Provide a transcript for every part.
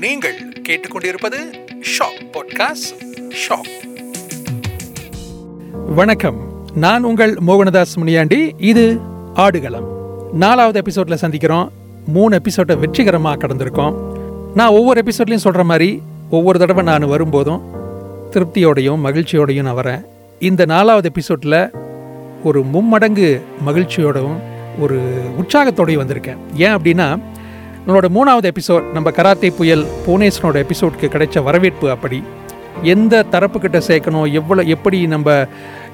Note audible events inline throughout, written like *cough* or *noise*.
நீங்கள் கேட்டுக்கொண்டிருப்பது shock podcast shock வணக்கம். நான் உங்கள் மோகனதாஸ் முனியாண்டி. இது ஆடுகளம். நாலாவது எபிசோட்ல சந்திக்கிறோம். மூணு எபிசோட்டை வெற்றிகரமாக கடந்திருக்கோம். நான் ஒவ்வொரு எபிசோட்லையும் சொல்கிற மாதிரி ஒவ்வொரு தடவை நான் வரும்போதும் திருப்தியோடையும் மகிழ்ச்சியோடையும் நான் வரேன். இந்த நாலாவது எபிசோடில் ஒரு மும்மடங்கு மகிழ்ச்சியோடவும் ஒரு உற்சாகத்தோடையும் வந்திருக்கேன். ஏன் அப்படின்னா நம்மளோட மூணாவது எபிசோட் நம்ம கராத்தே புயல் புவனேஸ்வரனோட எபிசோட்க்கு கிடைச்ச வரவேற்பு அப்படி. எந்த தரப்புக்கிட்ட சேர்க்கணும் எவ்வளோ எப்படி நம்ம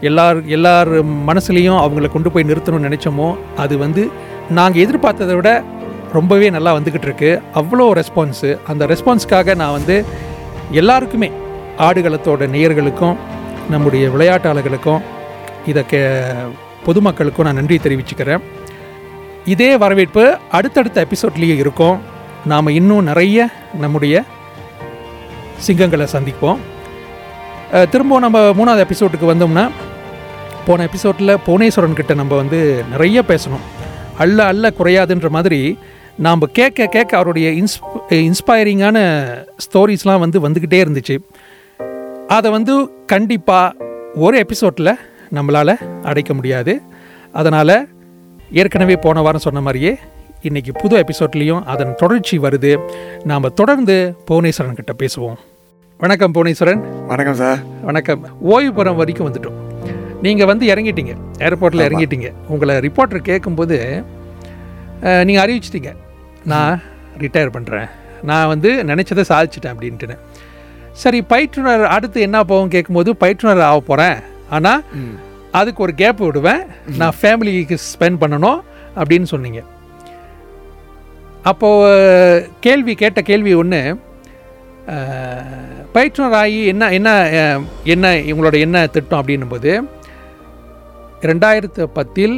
எல்லார் எல்லார் மனசுலேயும் அவங்கள கொண்டு போய் நிறுத்தணும்னு நினச்சோமோ அது வந்து நாங்கள் எதிர்பார்த்ததை விட ரொம்பவே நல்லா வந்துக்கிட்டு இருக்கு. அவ்வளோ ரெஸ்பான்ஸு அந்த ரெஸ்பான்ஸ்க்காக நான் வந்து எல்லாருக்குமே ஆடுகளத்தோட நேயர்களுக்கும் நம்முடைய விளையாட்டாளர்களுக்கும் இதை கே பொதுமக்களுக்கும் நான் நன்றி தெரிவிச்சுக்கிறேன். இதே வரவேற்பு அடுத்தடுத்த எபிசோட்லேயே இருக்கும். நாம் இன்னும் நிறைய நம்முடைய சிங்கங்களை சந்திப்போம். திரும்பவும் நம்ம மூணாவது எபிசோட்டுக்கு வந்தோம்னா போன எபிசோட்டில் புவனேஸ்வரன் கிட்ட நம்ம வந்து நிறைய பேசணும். அள்ள அள்ள குறையாதுன்ற மாதிரி நாம் கேட்க கேட்க அவருடைய இன்ஸ் இன்ஸ்பைரிங்கான ஸ்டோரிஸ்லாம் வந்து வந்துக்கிட்டே இருந்துச்சு. அதை வந்து கண்டிப்பாக ஒரு எபிசோடில் நம்மளால் அடைக்க முடியாது. அதனால் ஏற்கனவே போன வாரம் சொன்ன மாதிரியே இன்றைக்கி புது எபிசோட்லேயும் அதன் தொடர்ச்சி வருது. நாம் தொடர்ந்து புவனேஸ்வரன் கிட்ட பேசுவோம். வணக்கம் புவனேஸ்வரன். வணக்கம் சார். வணக்கம். ஓய்வு பெறும் வரைக்கும் வந்துட்டோம். நீங்கள் வந்து இறங்கிட்டீங்க. ஏர்போர்ட்டில் இறங்கிட்டீங்க. உங்களை ரிப்போர்ட்டர் கேட்கும்போது நீங்கள் அறிவிச்சிட்டீங்க. நான் ரிட்டையர் பண்ணுறேன் நான் வந்து நினச்சதை சாதிச்சிட்டேன் அப்படின்ட்டுன்னு. சரி பயிற்றுனர் அடுத்து என்ன போகும் கேட்கும்போது பயிற்றுனர் ஆக போகிறேன் ஆனால் அதுக்கு ஒரு கேப் விடுவேன். நான் ஃபேமிலிக்கு ஸ்பெண்ட் பண்ணணும் அப்படின்னு சொன்னீங்க. அப்போது கேள்வி கேட்ட கேள்வி ஒன்று பயிற்றுனர் ஆகி என்ன என்ன என்ன இவங்களோட என்ன திட்டம் அப்படின்னும்போது ரெண்டாயிரத்து பத்தில்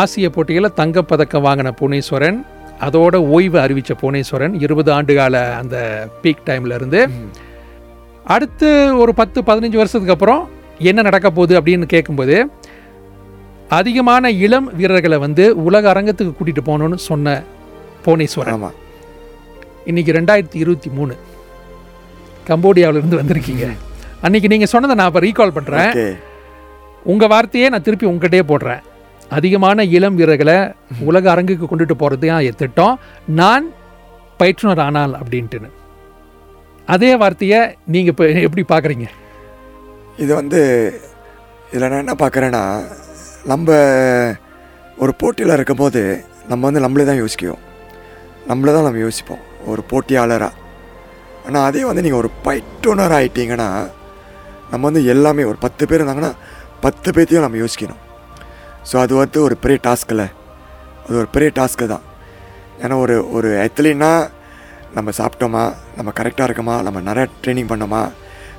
ஆசிய போட்டிகளில் தங்கப்பதக்கம் வாங்கின புவனேஸ்வரன் அதோட ஓய்வு அறிவித்த புவனேஸ்வரன் இருபது ஆண்டு கால அந்த பீக் டைம்ல இருந்து அடுத்து ஒரு பத்து பதினஞ்சு வருஷத்துக்கு அப்புறம் என்ன நடக்க போகுது அப்படின்னு கேட்கும்போது அதிகமான இளம் வீரர்களை வந்து உலக அரங்கத்துக்கு கூட்டிட்டு போகணும்னு சொன்ன புவனேஸ்வரன். இன்னைக்கு ரெண்டாயிரத்தி இருபத்தி மூணு. கம்போடியாவிலிருந்து வந்திருக்கீங்க. அன்னைக்கு நீங்கள் சொன்னதை நான் இப்போ ரீகால் பண்ணுறேன் உங்கள் வார்த்தையே நான் திருப்பி உங்ககிட்டயே போடுறேன். அதிகமான இளம் வீரர்களை உலக அரங்குக்கு கொண்டுட்டு போகிறது தான் திட்டம் நான் பயிற்றுனர் ஆனால் அப்படின்ட்டுன்னு. அதே வார்த்தையை நீங்கள் இப்போ எப்படி பார்க்குறீங்க இது வந்து இதில் நான் என்ன பார்க்குறேன்னா நம்ம ஒரு போட்டியில் இருக்கும்போது நம்ம வந்து நம்மளே தான் யோசிக்குவோம். நம்மளே தான் நம்ம யோசிப்போம் ஒரு போட்டியாளராக ஆனால் அதே வந்து நீங்கள் ஒரு பயிற்றுனர் ஆகிட்டீங்கன்னா நம்ம வந்து எல்லாமே ஒரு பத்து பேர் இருந்தாங்கன்னா பத்து பேர்த்தையும் நம்ம யோசிக்கணும். ஸோ அது வந்து ஒரு பெரிய டாஸ்கில் அது ஒரு பெரிய டாஸ்க்கு தான். ஏன்னா ஒரு ஒரு அத்லீட்னா நம்ம சாப்பிட்டோமா நம்ம கரெக்டாக இருக்கோமா நம்ம நிறையா ட்ரைனிங் பண்ணோமா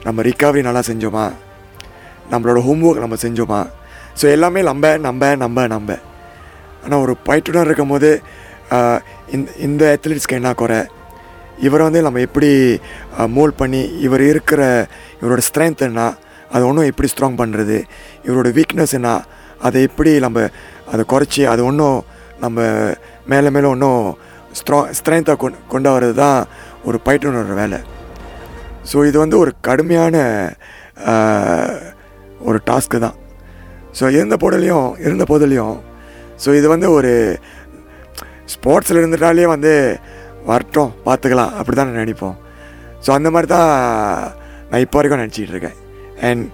நம்ம ரிகவரி நல்லா செஞ்சோமா? நம்மளோட ஹோம்ஒர்க் நம்ம செஞ்சோமா? ஸோ எல்லாமே நம்ப நம்ப நம்ப நம்ப ஆனால் ஒரு பயிற்றுனர் இருக்கும்போது போது இந்த இந்த அத்லீட்ஸ்க்கு என்ன குறை? இவரை வந்து நம்ம எப்படி மோல்ட் பண்ணி இவர் இருக்கிற இவரோட ஸ்ட்ரென்த் என்ன? அதை ஒன்றும் எப்படி ஸ்ட்ராங் பண்ணுறது இவரோட வீக்னஸ் என்ன? அதை எப்படி நம்ம அதை குறைச்சி அது ஒன்றும் நம்ம மேலே மேலே ஒன்றும் ஸ்ட்ராங் ஸ்ட்ரென்த்தை கொண்டு கொண்டு வர்றது தான் ஒரு பயிற்றுனரோட வேலை. ஸோ இது வந்து ஒரு கடுமையான ஒரு டாஸ்க்கு தான். ஸோ இருந்த போதிலையும் இருந்த போதிலையும் ஸோ இது வந்து ஒரு ஸ்போர்ட்ஸில் இருந்துட்டாலே வந்து வரட்டும் பார்த்துக்கலாம் அப்படி தான் நான் நினைப்போம். ஸோ அந்த மாதிரி தான் நான் இப்போ வரைக்கும் நினச்சிக்கிட்டு இருக்கேன். அண்ட்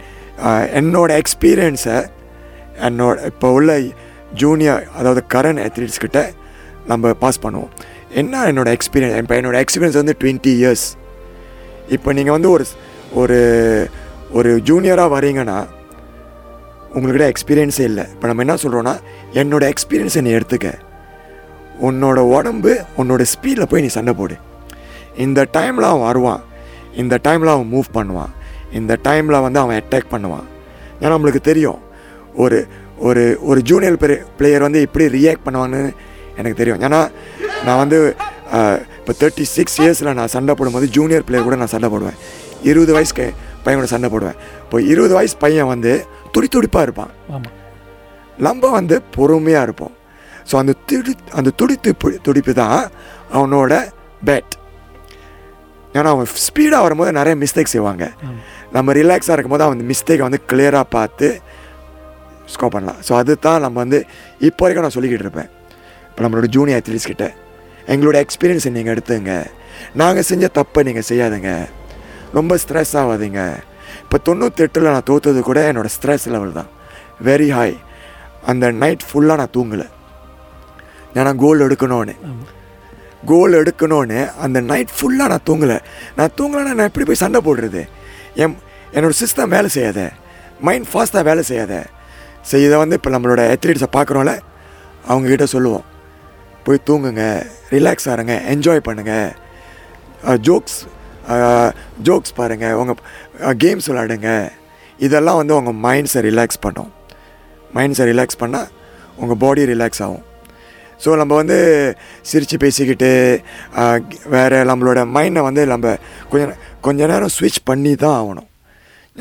என்னோட எக்ஸ்பீரியன்ஸை என்னோட இப்போ உள்ள ஜூனியர் அதாவது கரண்ட் அத்லீட்ஸ்கிட்ட கிட்ட நம்ம பாஸ் பண்ணுவோம். என்ன என்னோடய எக்ஸ்பீரியன்ஸ் இப்போ என்னோடய எக்ஸ்பீரியன்ஸ் வந்து டுவெண்ட்டி இயர்ஸ் இப்போ நீங்கள் வந்து ஒரு ஒரு ஒரு ஜூனியராக வரீங்கன்னா உங்கள்கிட்ட எக்ஸ்பீரியன்ஸே இல்லை. இப்போ நம்ம என்ன சொல்கிறோன்னா என்னோட எக்ஸ்பீரியன்ஸை நீ எடுத்துக்க. உன்னோட உடம்பு உன்னோட ஸ்பீடில் போய் நீ சண்டை போடு. இந்த டைமில் அவன் வருவான். இந்த டைமில் அவன் மூவ் பண்ணுவான். இந்த டைமில் வந்து அவன் அட்டாக் பண்ணுவான். ஏன்னா நம்மளுக்கு தெரியும். ஒரு ஒரு ஒரு ஜூனியர் பிளேயர் வந்து எப்படி ரியாக்ட் பண்ணுவான்னு எனக்கு தெரியும். ஏன்னா நான் வந்து இப்போ தேர்ட்டி சிக்ஸ் இயர்ஸில் நான் சண்டை போடும்போது ஜூனியர் பிளேயர் கூட நான் சண்டை போடுவேன். இருபது வயசுக்கு பையன் கூட சண்டை போடுவேன். இப்போ இருபது வயசு பையன் வந்து துடி துடிப்பாக இருப்பான். ஆமாம் நம்ம வந்து பொறுமையாக இருப்போம். ஸோ அந்த துடி அந்த துடித்து துடிப்பு தான் அவனோட பேட் ஏன்னா அவன் ஸ்பீடாக வரும்போது நிறைய மிஸ்டேக் செய்வாங்க. நம்ம ரிலாக்ஸாக இருக்கும்போது அவன் மிஸ்டேக்கை வந்து கிளியராக பார்த்து ஸ்கோர் பண்ணலாம். ஸோ அதுதான் நம்ம வந்து இப்போ வரைக்கும் நான் சொல்லிக்கிட்டு இருப்பேன். இப்போ நம்மளோட ஜூனியர் அத்லீட்ஸ் கிட்ட. எங்களோட எக்ஸ்பீரியன்ஸை நீங்கள் எடுத்துங்க. நாங்கள் செஞ்ச தப்பை நீங்கள் செய்யாதுங்க. ரொம்ப ஸ்ட்ரெஸ் ஆகாதீங்க இப்போ தொண்ணூத்தெட்டில் நான் தோத்தது கூட என்னோடய ஸ்ட்ரெஸ் லெவல் தான். வெரி ஹை அந்த நைட் ஃபுல்லாக நான் தூங்கலை. ஏன்னா கோல் எடுக்கணும்னு. கோல் எடுக்கணும்னு அந்த நைட் ஃபுல்லாக நான் தூங்கலை. நான் தூங்கலைன்னா நான் எப்படி போய் சண்டை போடுறது? என் என்னோடய சிஸ்டம் வேலை செய்யாத. மைண்ட் ஃபாஸ்ட்டாக வேலை செய்யாத. இதை வந்து இப்போ நம்மளோட அத்லீட்ஸை பார்க்குறோம்ல அவங்கக்கிட்ட சொல்லுவோம். போய் தூங்குங்க ரிலாக்ஸ் ஆகுங்க என்ஜாய் பண்ணுங்கள் ஜோக்ஸ் ஜோக்ஸ் பாருங்கள் உங்கள் கேம்ஸ் விளாடுங்க. இதெல்லாம் வந்து உங்கள் மைண்ட்ஸை ரிலாக்ஸ் பண்ணும். மைண்ட்ஸை ரிலாக்ஸ் பண்ணால் உங்கள் பாடி ரிலாக்ஸ் ஆகும். ஸோ நம்ம வந்து சிரித்து பேசிக்கிட்டு வேறு நம்மளோட மைண்டை வந்து நம்ம கொஞ்சம் கொஞ்ச நேரம் ஸ்விட்ச் பண்ணி தான் ஆகணும்.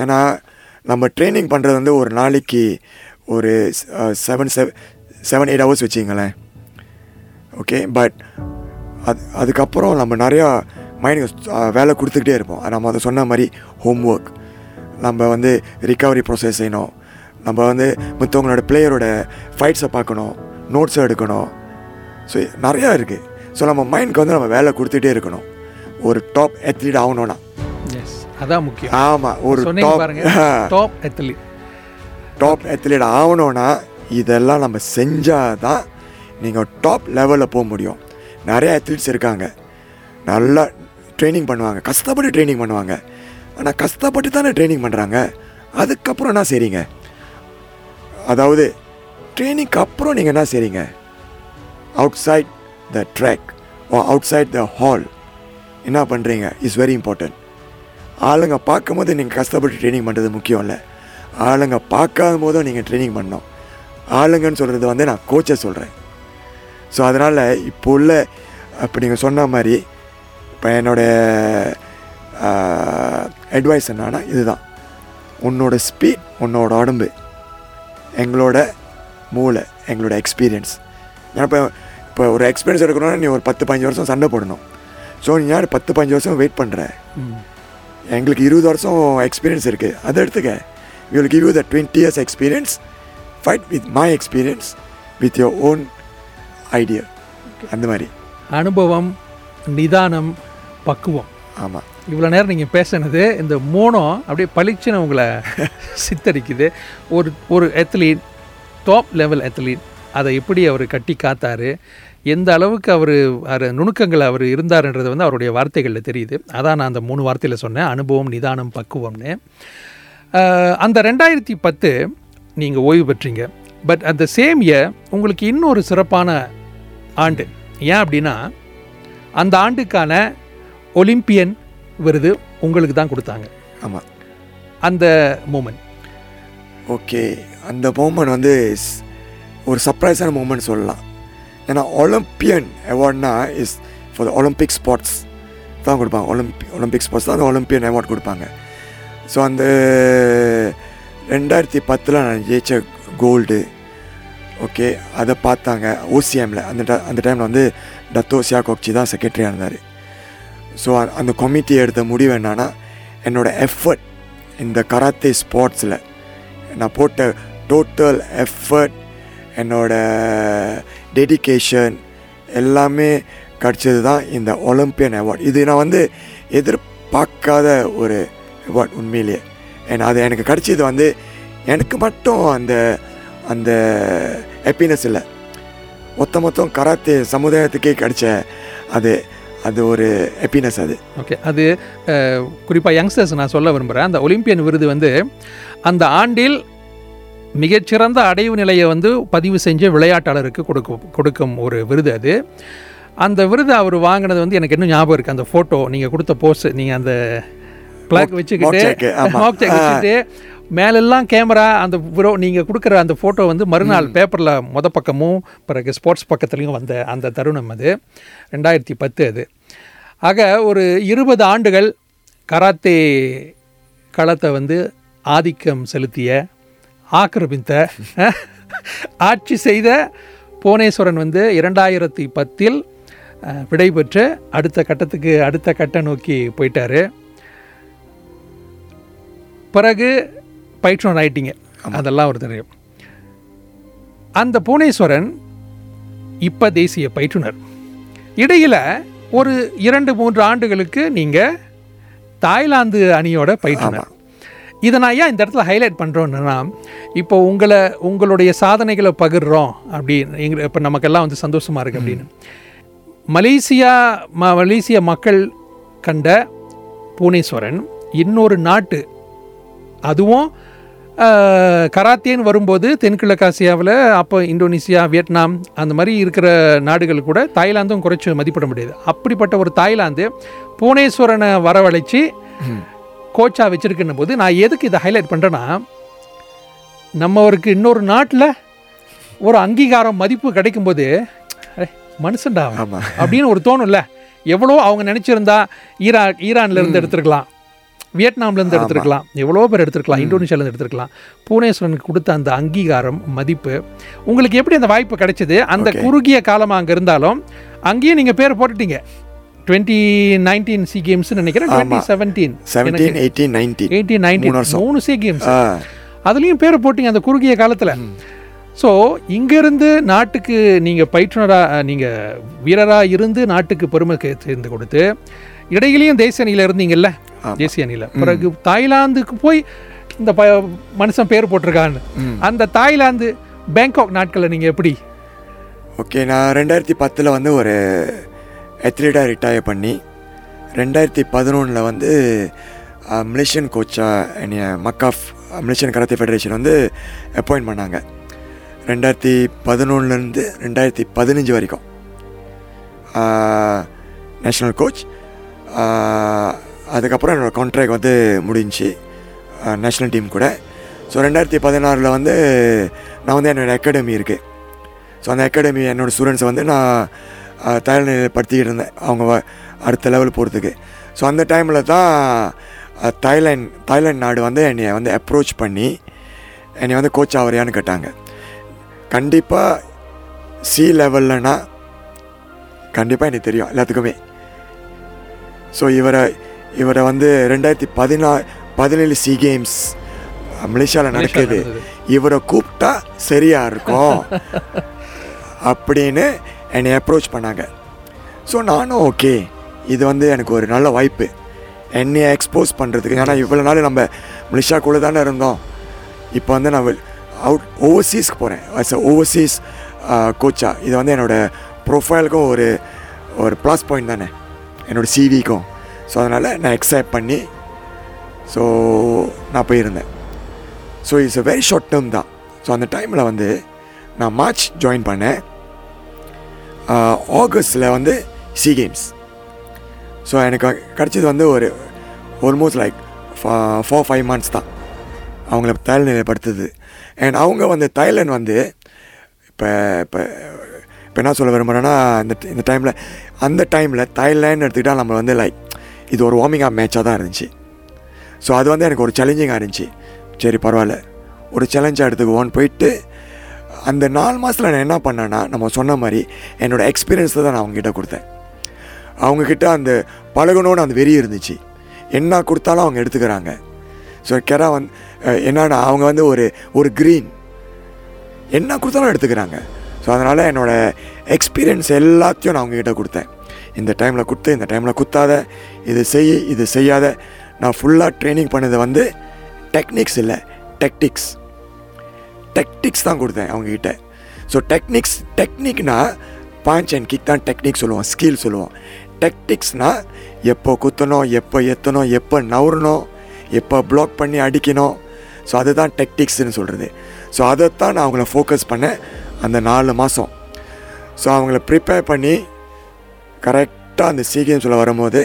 ஏன்னா நம்ம ட்ரைனிங் பண்ணுறது வந்து ஒரு நாளைக்கு ஒரு seven seven seven eight hours வச்சிங்களேன் ஓகே பட் அது அதுக்கப்புறம் நம்ம நிறையா மைண்டுக்கு வேலை கொடுத்துக்கிட்டே இருப்போம். நம்ம அதை சொன்ன மாதிரி ஹோம் ஒர்க் நம்ம வந்து ரிகவரி ப்ராசஸ் செய்யணும். நம்ம வந்து மற்றவங்களோட பிளேயரோட ஃபைட்ஸை பார்க்கணும் நோட்ஸை எடுக்கணும். ஸோ நிறையா இருக்குது ஸோ நம்ம மைண்டுக்கு வந்து நம்ம வேலை கொடுத்துட்டே இருக்கணும். ஒரு டாப் அத்லீட் ஆகணும்னா. அதான் முக்கியம். ஆமாம் ஒரு டாப் அத்லீட் டாப் அத்லீட் ஆகணும்னா இதெல்லாம் நம்ம செஞ்சால் தான் நீங்கள் டாப் லெவலில் போக முடியும். நிறைய அத்லீட்ஸ் இருக்காங்க. நல்லா ட்ரைனிங் பண்ணுவாங்க. கஷ்டப்பட்டு ட்ரைனிங் பண்ணுவாங்க. ஆனால் கஷ்டப்பட்டு தானே ட்ரைனிங் பண்ணுறாங்க அதுக்கப்புறம் என்ன செய்றீங்க? அதாவது ட்ரைனிங்க்கு அப்புறம் நீங்கள் என்ன செய்றீங்க? Outside the track oh outside the hall என்ன பண்ணுறீங்க இஸ் வெரி இம்பார்ட்டன்ட் ஆளுங்க பார்க்கும்போது நீங்கள் கஷ்டப்பட்டு ட்ரைனிங் பண்ணுறது முக்கியம் இல்லை. ஆளுங்க பார்க்காத போதும் நீங்கள் ட்ரைனிங் பண்ணணும். ஆளுங்கன்னு சொல்கிறது வந்து நான் கோச்சை சொல்கிறேன் ஸோ அதனால் இப்போ உள்ள இப்போ நீங்கள் சொன்ன மாதிரி இப்போ என்னோட அட்வைஸ் என்னன்னா இதுதான். உன்னோட ஸ்பீட் உன்னோட உடம்பு எங்களோட மூளை எங்களோட எக்ஸ்பீரியன்ஸ் ஏன்னா இப்போ இப்போ ஒரு எக்ஸ்பீரியன்ஸ் எடுக்கணும்னா நீ ஒரு பத்து பதினஞ்சு வருஷம் சண்டை போடணும். ஸோ நீ யார் பத்து பதினஞ்சு வருஷம் வெயிட் பண்ணுற எங்களுக்கு இருபது வருஷம் எக்ஸ்பீரியன்ஸ் இருக்குது அதை எடுத்துக்க. Will give you the twenty years experience fight with my experience with your own idea அந்த மாதிரி. அனுபவம் நிதானம் பக்குவம். ஆமாம் இவ்வளோ நேரம் நீங்கள் பேசுனது இந்த மூணும் அப்படியே பளிச்சுன்னு உங்களை *laughs* சித்தரிக்குது. ஒரு ஒரு அத்லீட் டாப் லெவல் அத்லீட் அதை எப்படி அவர் கட்டி காத்தாரு எந்த அளவுக்கு அவர் அவர் நுணுக்கங்கள் அவர் இருந்தாருன்றது வந்து அவருடைய வார்த்தைகளில் தெரியுது. அதான் நான் அந்த மூணு வார்த்தையில் சொன்னேன் அனுபவம் நிதானம் பக்குவம்னு. அந்த ரெண்டாயிரத்தி பத்து நீங்கள் ஓய்வு பெற்றீங்க. பட் அந்த சேம் இயர் உங்களுக்கு இன்னொரு சிறப்பான ஆண்டு. ஏன் அப்படின்னா அந்த ஆண்டுக்கான ஒலிம்பியன் விருது உங்களுக்கு தான் கொடுத்தாங்க. ஆமாம் அந்த மூமெண்ட். ஓகே அந்த மூமெண்ட் வந்து ஒரு சர்ப்ரைஸான மூமெண்ட் சொல்லலாம். ஏன்னா Olympian அவார்ட்னா is for the Olympic sports தான் கொடுப்பாங்க. ஒலிம்பி ஒலிம்பிக் ஸ்போர்ட்ஸ் தான் அந்த ஒலிம்பியன் அவார்ட் கொடுப்பாங்க. ஸோ அந்த ரெண்டாயிரத்தி பத்தில் நான் ஜெயிச்ச கோல்டு ஓகே அதை பார்த்தாங்க. ஓசிஎம்மில் அந்த ட அந்த டைமில் வந்து டத்தோ சியாகோக்சி தான் செக்ரட்டரியாக இருந்தார் ஸோ அந்த கமிட்டி எடுத்த முடிவு என்னன்னா என்னோடய எஃபர்ட் இந்த கராத்தே ஸ்போர்ட்ஸில் நான் போட்ட டோட்டல் எஃபர்ட் என்னோட டெடிகேஷன் எல்லாமே கிடச்சது தான் இந்த ஒலிம்பியன் அவார்ட் இது நான் வந்து எதிர்பார்க்காத ஒரு அவார்ட் உண்மையிலேயே. ஏன்னா அது எனக்கு கிடச்சது வந்து எனக்கு மட்டும் அந்த அந்த ஹாப்பினஸ் இல்லை. மொத்த மொத்தம் கராத்தே சமுதாயத்துக்கே கிடைச்ச அது அது ஒரு ஹாப்பினஸ் அது. ஓகே அது குறிப்பாக யங்ஸ்டர்ஸ் நான் சொல்ல விரும்புகிறேன் அந்த ஒலிம்பியன் விருது வந்து அந்த ஆண்டில் மிகச்சிறந்த அடைவு நிலையை வந்து பதிவு செஞ்ச விளையாட்டாளருக்கு கொடுக்கும் கொடுக்கும் ஒரு விருது அது. அந்த விருது அவர் வாங்கினது வந்து எனக்கு இன்னும் ஞாபகம் இருக்குது அந்த ஃபோட்டோ நீங்கள் கொடுத்த போஸ்ட் நீங்கள் அந்த பிளாக் வச்சுக்கிட்டு. வச்சுக்கிட்டு மேலெல்லாம் கேமரா அந்த ப்ரோ நீங்கள் கொடுக்குற அந்த ஃபோட்டோ வந்து மறுநாள் பேப்பரில் மொத பக்கமும் பிறகு ஸ்போர்ட்ஸ் பக்கத்துலேயும் வந்த அந்த தருணம் அது. ரெண்டாயிரத்தி பத்து அது. ஆக ஒரு இருபது ஆண்டுகள் கராத்தே களத்தை வந்து ஆதிக்கம் செலுத்திய ஆக்கிரமித்த ஆட்சி செய்த புவனேஸ்வரன் வந்து இரண்டாயிரத்தி பத்தில் அஹ், விடை பெற்று அடுத்த கட்டத்துக்கு அடுத்த கட்டம் நோக்கி போயிட்டாரு. பிறகு பயிற்றுனர் ஆயிட்டீங்க அதெல்லாம் ஒரு தெரியும். அந்த புவனேஸ்வரன் இப்போ தேசிய பயிற்றுனர். இடையில் ஒரு இரண்டு மூன்று ஆண்டுகளுக்கு நீங்கள் தாய்லாந்து அணியோட பயிற்றுனர். இதை நான் ஏன் இந்த இடத்துல ஹைலைட் பண்ணுறோன்னா இப்போ உங்களை உங்களுடைய சாதனைகளை பகிர்றோம் அப்படின்னு எங்க இப்போ நமக்கெல்லாம் வந்து சந்தோஷமாக இருக்குது அப்படின்னு. மலேசியா ம மலேசிய மக்கள் கண்ட பூனேஸ்வரன் இன்னொரு நாட்டு அதுவும் கராத்தேன்னு வரும்போது தென்கிழக்காசியாவில் அப்போ இந்தோனேசியா வியட்நாம் அந்த மாதிரி இருக்கிற நாடுகள் கூட தாய்லாந்தும் குறைச்சி மதிப்பிட முடியாது. அப்படிப்பட்ட ஒரு தாய்லாந்து புவனேஸ்வரனை வரவழைச்சி கோச்சா வச்சிருக்குன்னும் போது நான் எதுக்கு இதை ஹைலைட் பண்ணுறேன்னா நம்மவருக்கு இன்னொரு நாட்டில் ஒரு அங்கீகாரம் மதிப்பு கிடைக்கும்போது "அடே, மனுஷன்டா அவன்." ஆமாம் அப்படின்னு ஒரு தோணும்ல. எவ்வளோ அவங்க நினச்சிருந்தா ஈரா ஈரான்ல இருந்து எடுத்திருக்கலாம். வியட்நாம்ல இருந்து எடுத்திருக்கலாம். எவ்வளோ பேர் எடுத்திருக்கலாம். இந்தோனேஷியால இருந்து எடுத்திருக்கலாம். பூனேஸ்வரனுக்கு கொடுத்த அந்த அங்கீகாரம் மதிப்பு. உங்களுக்கு எப்படி அந்த வாய்ப்பு கிடைச்சது? அந்த. குறுகிய காலமாக அங்கே இருந்தாலும் அங்கேயும் நீங்கள் பேர் போட்டுட்டீங்க. டுவெண்ட்டி நைன்டீன் சி கேம்ஸ் நினைக்கிறேன். Twenty seventeen seventeen eighteen nineteen eighteen nineteen. மூணு சி கேம்ஸ் அதுலேயும் பேர் போட்டீங்க அந்த குறுகிய காலத்தில். ஸோ இங்கேருந்து நாட்டுக்கு நீங்கள் பயிற்றுனராக நீங்கள் வீரராக இருந்து நாட்டுக்கு பெருமை சேர்ந்து கொடுத்து இடையிலையும் தேசிய அணியில் இருந்தீங்கல்ல. தேசிய அணியில். பிறகு தாய்லாந்துக்கு போய் இந்த ப மனுஷன் பேர் போட்டிருக்கான்னு. அந்த தாய்லாந்து பேங்காக் நாட்களில் நீங்கள் எப்படி? ஓகே நான் ரெண்டாயிரத்தி பத்தில் வந்து ஒரு அத்லீட்டாக ரிட்டையர் பண்ணி ரெண்டாயிரத்தி பதினொன்றில் வந்து மலேசியன் கோச்சாக என்னைய மக்காஃப் மலேசியன் கராத்தே ஃபெடரேஷன் வந்து அப்பாயிண்ட் பண்ணாங்க. ரெண்டாயிரத்தி பதினொன்றுலேருந்து ரெண்டாயிரத்தி பதினஞ்சு வரைக்கும். நேஷ்னல் கோச் அதுக்கப்புறம் என்னோடய கான்ட்ராக்ட் வந்து முடிஞ்சுச்சு நேஷ்னல் டீம் கூட. ஸோ ரெண்டாயிரத்தி பதினாறில் வந்து நான் வந்து என்னோடய அகாடமி இருக்குது ஸோ அந்த அகாடமி என்னோடய ஸ்டூடெண்ட்ஸை வந்து நான் அஹ், தயார் படுத்திக்கிட்டு இருந்தேன். அவங்க அடுத்த லெவல் போகிறதுக்கு ஸோ அந்த டைமில் தான் தாய்லாண்ட் தாய்லாண்ட் நாடு வந்து என்னை வந்து அப்ரோச் பண்ணி என்னை வந்து கோச் ஆவறியான்னு கேட்டாங்க. கண்டிப்பாக சி லெவல்லனா கண்டிப்பாக எனக்கு தெரியும் எல்லாத்துக்குமே. ஸோ இவரை இவரை வந்து ரெண்டாயிரத்தி பதினா பதினேழு சி கேம்ஸ் மலேசியாவில் நடக்குது. இவரை கூப்பிட்டா சரியா இருக்கும். *laughs* அப்படின்னு என்னை அப்ரோச் பண்ணாங்க. ஸோ நானும் ஓகே இது வந்து எனக்கு ஒரு நல்ல வாய்ப்பு. என்னை எக்ஸ்போஸ் பண்ணுறதுக்கு ஏன்னா இவ்வளோ நாள் நம்ம மலேசியாக்குள்ளே தானே இருந்தோம். இப்போ வந்து நான் அவுட் ஓவர்சீஸ்க்கு போகிறேன் அஸ் அ ஓவர்சீஸ் கோச்சா இது வந்து என்னோடய ப்ரொஃபைலுக்கும் ஒரு ஒரு ப்ளஸ் பாயிண்ட் தானே. என்னோடய சிவிக்கும் ஸோ அதனால் நான் எக்ஸைட் பண்ணி ஸோ நான் போயிருந்தேன். So it's a very short term தான். ஸோ அந்த டைமில் வந்து நான் மார்ச் ஜாயின் பண்ணேன். ஆகஸ்டில் வந்து சி கேம்ஸ் ஸோ எனக்கு கிடச்சது வந்து ஒரு almost like four five months தான். அவங்கள தயார்நிலைப்படுத்துது அண்ட் அவங்க வந்து தாய்லாந்து வந்து இப்போ இப்போ இப்போ என்ன சொல்ல விரும்புகிறேன்னா இந்த இந்த டைமில் அந்த டைமில் தாய்லாந்து எடுத்துக்கிட்டால் நம்ம வந்து லைக் இது ஒரு வார்மிங் அப் மேட்சாக தான் இருந்துச்சு. ஸோ அது வந்து எனக்கு ஒரு சேலஞ்சிங்காக இருந்துச்சு. சரி பரவாயில்ல. ஒரு சேலஞ்சாக எடுத்துக்குவோன்னு போயிட்டு அந்த நாலு மாதத்தில் நான் என்ன பண்ணேன்னா நம்ம சொன்ன மாதிரி என்னோடய எக்ஸ்பீரியன்ஸை தான் நான் அவங்ககிட்ட கொடுத்தேன். அவங்கக்கிட்ட அந்த பழகணுன்னு அந்த வெறி இருந்துச்சு. என்ன கொடுத்தாலும் அவங்க எடுத்துக்கிறாங்க. ஸோ கெரா வந்து என்னன்னா அவங்க வந்து ஒரு ஒரு க்ரீன் என்ன கொடுத்தாலும் எடுத்துக்கிறாங்க. ஸோ அதனால் என்னோடய எக்ஸ்பீரியன்ஸ் எல்லாத்தையும் நான் அவங்ககிட்ட கொடுத்தேன். இந்த டைமில் கொடுத்து இந்த டைமில் குத்தாத இது செய் இது செய்யாத. நான் ஃபுல்லாக ட்ரைனிங் பண்ணது வந்து டெக்னிக்ஸ் இல்லை டெக்டிக்ஸ் டெக்டிக்ஸ் தான் கொடுத்தேன் அவங்ககிட்ட. ஸோ டெக்னிக்ஸ் டெக்னிக்னால் பாஞ்ச் அண்ட் கிக் தான் டெக்னிக் சொல்லுவோம் ஸ்கில் சொல்லுவோம். டெக்டிக்ஸ்னால் எப்போ குத்தணும் எப்போ எத்தணும் எப்போ நவுறணும் எப்போ ப்ளாக் பண்ணி அடிக்கணும். ஸோ அதுதான் டெக்டிக்ஸ்னு சொல்கிறது ஸோ அதைத்தான் நான் அவங்கள ஃபோக்கஸ் பண்ணேன் அந்த நாலு மாதம் ஸோ அவங்கள ப்ரிப்பேர் பண்ணி கரெக்டாக அந்த சீக்கிரம் சொல்ல வரும்போது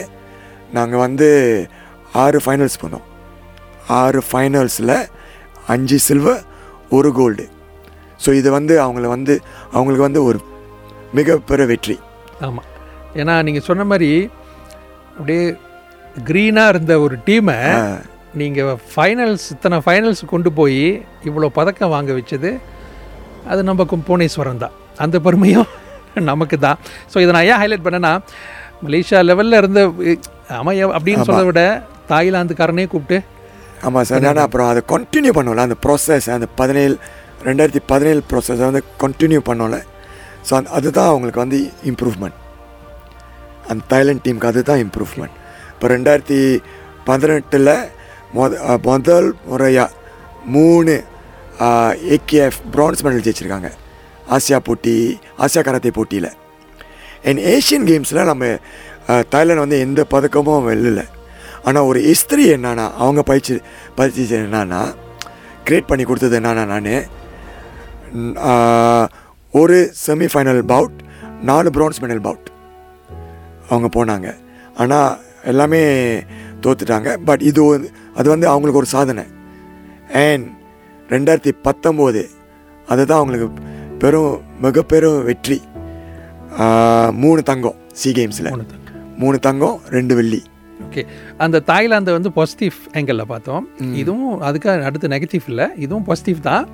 நாங்கள் வந்து ஆறு ஃபைனல்ஸ் போனோம். ஆறு ஃபைனல்ஸில் அஞ்சு சில்வர் ஒரு கோல்டு ஸோ இது வந்து அவங்கள வந்து அவங்களுக்கு வந்து ஒரு மிகப்பெரிய வெற்றி. ஆமாம் ஏன்னா நீங்கள் சொன்ன மாதிரி அப்படியே க்ரீனாக இருந்த ஒரு டீமை நீங்கள் ஃபைனல்ஸ் இத்தனை ஃபைனல்ஸ் கொண்டு போய் இவ்வளோ பதக்கம் வாங்க வச்சது அது நம்ம கும்- புவனேஸ்வரம் தான் அந்த பெருமையும் நமக்கு தான் ஸோ இதை நான் ஏன் ஹைலைட் பண்ணேன்னா மலேசியா லெவலில் இருந்த அமைய அப்படின்னு சொல்றதை விட தாய்லாந்துக்காரனே கூப்பிட்டு. ஆமாம் சார். ஏன்னா அப்புறம் அதை கண்டினியூ பண்ணோம்ல. அந்த ப்ராசஸ் அந்த பதினேழு ரெண்டாயிரத்தி பதினேழு ப்ராசஸை வந்து கண்டினியூ பண்ணோம்ல. ஸோ அந்த அதுதான் அவங்களுக்கு வந்து இம்ப்ரூவ்மெண்ட் அந்த தாய்லாந்து டீமுக்கு அதுதான் இம்ப்ரூவ்மெண்ட் இப்போ ரெண்டாயிரத்தி பதினெட்டில் மொத முதல் முறையாக மூணு ஏகேஎஃப் பிரான்ஸ் மெடல் ஜெயிச்சிருக்காங்க. ஆசியா போட்டி ஆசியா கராத்தே போட்டியில். அண்ட் ஏஷியன் கேம்ஸில் நம்ம தாய்லாந்து வந்து எந்த பதக்கமும் வெல்லலை ஆனால் ஒரு ஹிஸ்ட்ரி என்னன்னா அவங்க பயிற்சி பயிற்சி என்னன்னா கிரியேட் பண்ணி கொடுத்தது என்னன்னா நான் ஒரு செமிஃபைனல் பவுட் நாலு ப்ரான்ஸ் மெடல் பவுட் அவங்க போனாங்க ஆனால் எல்லாமே தோத்துட்டாங்க பட் இது அது வந்து அவங்களுக்கு ஒரு சாதனை அண்ட் ரெண்டாயிரத்தி பத்தொம்போது அதுதான் அவங்களுக்கு பெரும் மிக பெரும் வெற்றி மூணு தங்கம் சி கேம்ஸில் மூணு தங்கம். ரெண்டு வெள்ளி. ஓகே. அந்த தாய்லாந்தை வந்து பாசிட்டிவ் ஆங்கிளில் பார்த்தோம். இதுவும் அதுக்கு அடுத்து நெகட்டிவ் இல்லை. இதுவும் பாசிட்டிவ் தான்.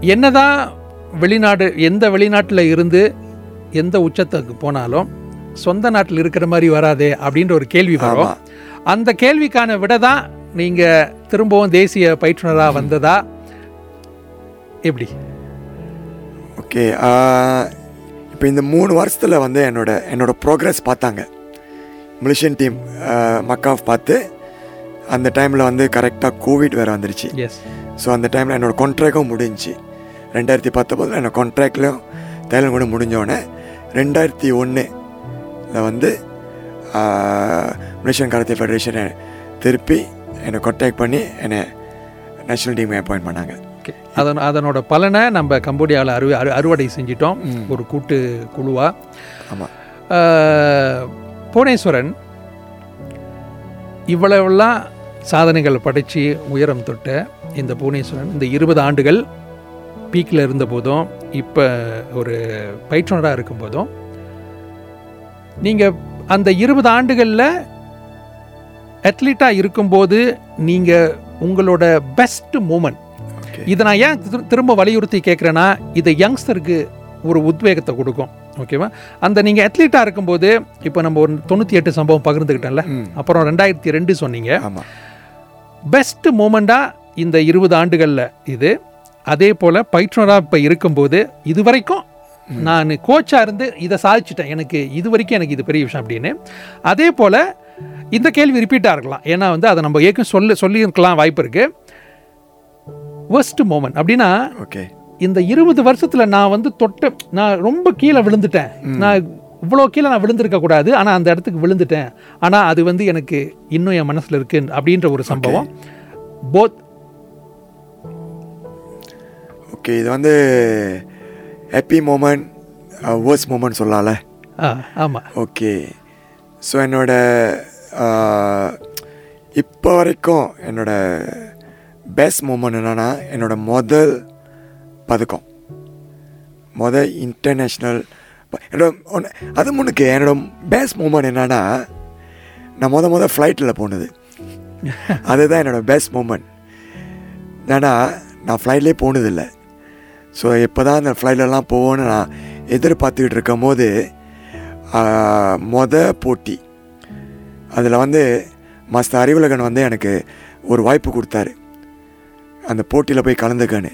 என்னதான் வெளிநாடு எந்த வெளிநாட்டில் இருந்து எந்த உச்சத்துக்கு போனாலும் சொந்த நாட்டில் இருக்கிற மாதிரி வராதே அப்படின்ற ஒரு கேள்வி வரும். அந்த கேள்விக்கான விட தான் நீங்கள் திரும்பவும் தேசிய பயிற்றுனராக வந்ததா? எப்படி? ஓகே இப்போ இந்த மூணு வருஷத்தில் வந்து என்னோட என்னோட ப்ரோக்ரஸ் பார்த்தாங்க. மலேசியன் டீம் மக்காவ் பார்த்து அந்த டைமில் வந்து கரெக்டாக கோவிட் வேறு வந்துருச்சு. ஸோ அந்த டைமில் என்னோடய கான்ட்ராக்டும் முடிஞ்சுச்சு. ரெண்டாயிரத்தி பத்தொம்போதில் என்னோட கான்ட்ராக்ட்லையும் தைலம் கூட முடிஞ்சோடனே ரெண்டாயிரத்தி ஒன்றில் வந்து மலேசியன் கராத்தே ஃபெடரேஷனை திருப்பி என்னை கான்டாக்ட் பண்ணி என்னை நேஷ்னல் டீம் அப்பாயிண்ட் பண்ணாங்க. அதன் அதனோட பலனை நம்ம கம்போடியாவில் அறுவை அறு அறுவடை செஞ்சிட்டோம். ஒரு கூட்டு குழுவாக ஆமாம் புவனேஸ்வரன் இவ்வளவெல்லாம் சாதனைகள் படைச்சு உயரம் தொட்ட இந்த புவனேஸ்வரன் இந்த இருபது ஆண்டுகள் பீக்கில் இருந்த போதும் இப்போ ஒரு பயிற்றுனராக இருக்கும் போதும் நீங்கள் அந்த இருபது ஆண்டுகளில் அத்லீட்டாக இருக்கும்போது நீங்கள் உங்களோட பெஸ்ட் மூமெண்ட் இதை நான் ஏன் திரு- திரும்ப வலியுறுத்தி கேட்குறேன்னா இது யங்ஸ்டருக்கு ஒரு உத்வேகத்தை கொடுக்கும். ஓகேவா அந்த நீங்கள் அத்லீட்டாக இருக்கும்போது இப்போ நம்ம ஒரு தொண்ணூற்றி எட்டு சம்பவம் பகிர்ந்துக்கிட்டோம்ல ம். அப்புறம் ரெண்டாயிரத்தி ரெண்டு சொன்னீங்க. ஆமாம் பெஸ்ட் மூமெண்ட்டாக இந்த இருபது ஆண்டுகளில் இது. அதே போல் பயிற்றுனராக இப்போ இருக்கும்போது இது வரைக்கும் நான் கோச்சாக இருந்து இதை சாதிச்சிட்டேன். எனக்கு இது வரைக்கும் எனக்கு இது பெரிய விஷயம் அப்படின்னு. அதே போல் இந்த கேள்வி ரிப்பீட்டாக இருக்கலாம். ஏன்னா வந்து அதை நம்ம ஏற்கனவே சொல்ல சொல்லியிருக்கலாம் வாய்ப்பு இருக்குது worst மூமெண்ட் அப்படின்னா ஓகே இந்த இருபது வருஷத்துல நான் வந்து தொட்ட நான் ரொம்ப கீழே விழுந்துட்டேன். நான் இவ்வளோ கீழே நான் விழுந்திருக்க கூடாது. ஆனால் அந்த இடத்துக்கு விழுந்துட்டேன். ஆனால் அது வந்து எனக்கு இன்னும் என் மனசில் இருக்கு அப்படின்ற ஒரு சம்பவம். போத் ஓகே இது வந்து ஹாப்பி மூமெண்ட் வேர்ஸ் மூமெண்ட் சொல்லலாம்ல ஆ ஆமாம் ஓகே ஸோ என்னோட இப்போ வரைக்கும் என்னோட பெஸ்ட் மூமெண்ட் என்னன்னா என்னோட முதல் பதக்கம். முதல் இன்டர்நேஷ்னல் என்னோட ஒன்று அது முன்னுக்கு என்னோட பெஸ்ட் மூமெண்ட் என்னன்னா நான் முத முத ஃப்ளைட்டில் போனது. *laughs* அதுதான் என்னோட பெஸ்ட் மூமெண்ட் ஏன்னா நான் ஃப்ளைட்லேயே போனதில்லை. ஸோ எப்போ தான் அந்த ஃப்ளைட்லலாம் போவோன்னு நான் எதிர்பார்த்துக்கிட்டு இருக்கும் போது மொத போட்டி. அதில் வந்து மாஸ்டர் அறிவுலகன் வந்து எனக்கு ஒரு வாய்ப்பு கொடுத்தாரு. அந்த போட்டியில் போய் கலந்துக்கானு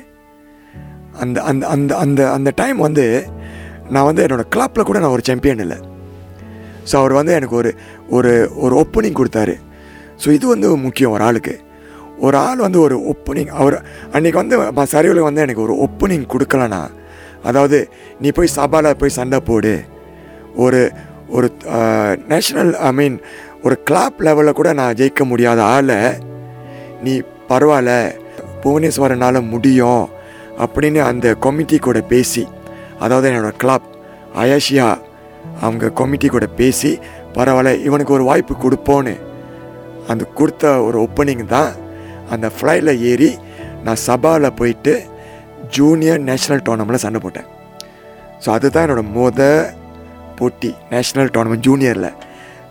அந்த அந்த அந்த அந்த அந்த டைம் வந்து நான் வந்து என்னோடய கிளப்பில் கூட நான் ஒரு சாம்பியன் இல்லை. ஸோ அவர் வந்து எனக்கு ஒரு ஒரு ஒரு ஓப்பனிங் கொடுத்தாரு. ஸோ இது வந்து முக்கியம் ஒரு ஆளுக்கு. ஒரு ஆள் வந்து ஒரு ஓப்பனிங் அவர் அன்றைக்கி வந்து சரிவில் வந்து எனக்கு ஒரு ஓப்பனிங் கொடுக்கலனா அதாவது நீ போய் சபாவில் போய் சண்டை போடு. ஒரு ஒரு நேஷ்னல் ஐ மீன் ஒரு கிளாப் லெவலில் கூட நான் ஜெயிக்க முடியாத ஆளை நீ பரவாயில்ல புவனேஸ்வரனால் முடியும் அப்படின்னு அந்த கமிட்டி கூட பேசி அதாவது என்னோடய கிளப் அயாஷியா அவங்க கமிட்டி கூட பேசி பரவாயில்ல இவனுக்கு ஒரு வாய்ப்பு கொடுப்போன்னு. அந்த கொடுத்த ஒரு ஓப்பனிங் தான் அந்த ஃப்ளைட்டில் ஏறி நான் சபாவில் போயிட்டு ஜூனியர் நேஷ்னல் டோர்னமெண்ட்டில் சண்டை போட்டேன். ஸோ அதுதான் என்னோடய முத போட்டி நேஷ்னல் டோர்னமெண்ட் ஜூனியரில்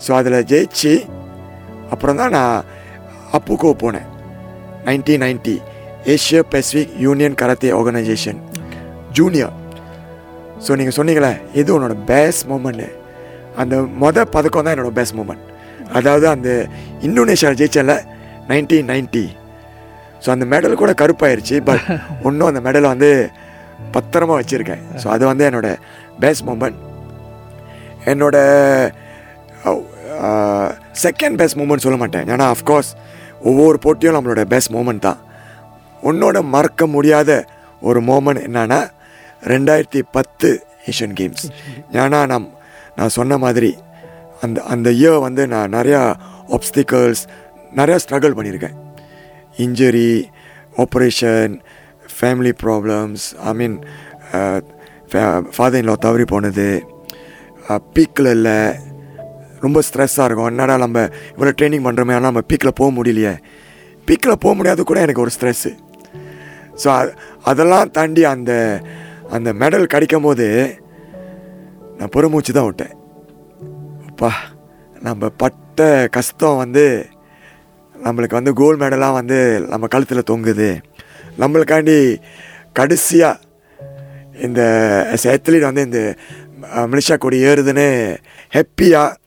ஸோ அதில் ஜெயிச்சு அப்புறம் தான் நான் அப்புக்கோ போனேன். Nineteen ninety Asia Pacific union karate organization junior so நீங்கள் சொன்னீங்களே எது உன்னோட பெஸ்ட் மூமெண்ட்டு அந்த மொதல் பதக்கம் தான் என்னோட பெஸ்ட் மூமெண்ட் அதாவது அந்த இந்தோனேஷியா ஜெயிச்சல நைன்டீன் நைன்ட்டி ஸோ அந்த மெடல் கூட கருப்பாயிருச்சு பட் *laughs* இன்னும் அந்த மெடலை வந்து பத்திரமா வச்சுருக்கேன். ஸோ அது வந்து என்னோட பெஸ்ட் மூமெண்ட் என்னோட செகண்ட் பெஸ்ட் மூமெண்ட் சொல்ல மாட்டேன். ஏன்னா அஃப்கோர்ஸ் ஒவ்வொரு போட்டியும் நம்மளோட பெஸ்ட் மூமெண்ட் தான். உன்னோட மறக்க முடியாத ஒரு மோமெண்ட் என்னன்னா ரெண்டாயிரத்தி பத்து ஏஷியன் கேம்ஸ் ஏன்னா நான் நான் சொன்ன மாதிரி அந்த அந்த இயர் வந்து நான் நிறையா ஆப்ஸ்டிக்கல்ஸ் நிறையா ஸ்ட்ரகிள் பண்ணியிருக்கேன். Injury operation family problems I mean father-in-law தவறி போனது uh, பீக்கில் இல்லை ரொம்ப ஸ்ட்ரெஸ்ஸாக இருக்கும். என்னடா நம்ம இவ்வளோ ட்ரைனிங் பண்ணுறோமே ஆனால் நம்ம பீக்கில் போக முடியலையே. பீக்கில் போக முடியாது கூட எனக்கு ஒரு ஸ்ட்ரெஸ்ஸு ஸோ அதெல்லாம் தாண்டி அந்த அந்த மெடல் கிடைக்கும் போது நான் பொறுமூச்சு தான் விட்டேன். அப்பா நம்ம பட்ட கஷ்டம் வந்து நம்மளுக்கு வந்து கோல்டு மெடலாக வந்து நம்ம கழுத்தில் தொங்குது. நம்மளுக்காண்டி கடைசியாக இந்த அத்லீட் வந்து இந்த மலேசியா கொடி ஏறுதுன்னு ஹெப்பியாக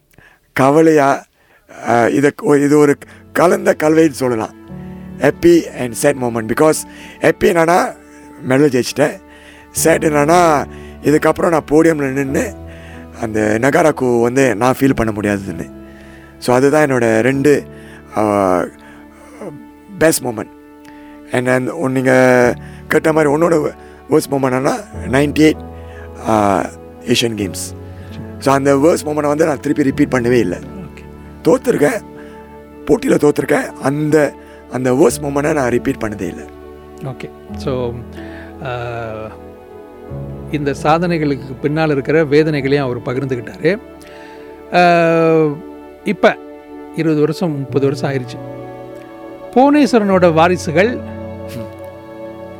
கவலையாக இதை இது ஒரு கலந்த கல்வின்னு சொல்லலாம். Happy and sad moment because happy என்னன்னா மெடல் ஜெயிச்சிட்டேன். சேட் என்னன்னா இதுக்கப்புறம் நான் போடியமில் நின்று அந்த நகாராக்கு வந்து நான் ஃபீல் பண்ண முடியாதுன்னு. ஸோ அதுதான் என்னோட ரெண்டு பெஸ்ட் மூமெண்ட் அண்ட் அந்த நீங்கள் கேட்ட மாதிரி உன்னோட worst மூமெண்ட்னா ninety eight Asian games so அந்த வேர்ஸ் மூமெண்ட்டை வந்து நான் திருப்பி ரிப்பீட் பண்ணவே இல்லை. தோற்றுருக்கேன் போட்டியில் தோற்றுருக்கேன் அந்த அந்த வேர்ஸ் மூமெண்ட்டை நான் ரிப்பீட் பண்ணதே இல்லை. ஓகே ஸோ இந்த சாதனைகளுக்கு பின்னால் இருக்கிற வேதனைகளையும் அவர் பகிர்ந்துக்கிட்டாரு இப்போ இருபது வருஷம் முப்பது வருஷம் ஆயிடுச்சு புவனேஸ்வரனோட வாரிசுகள்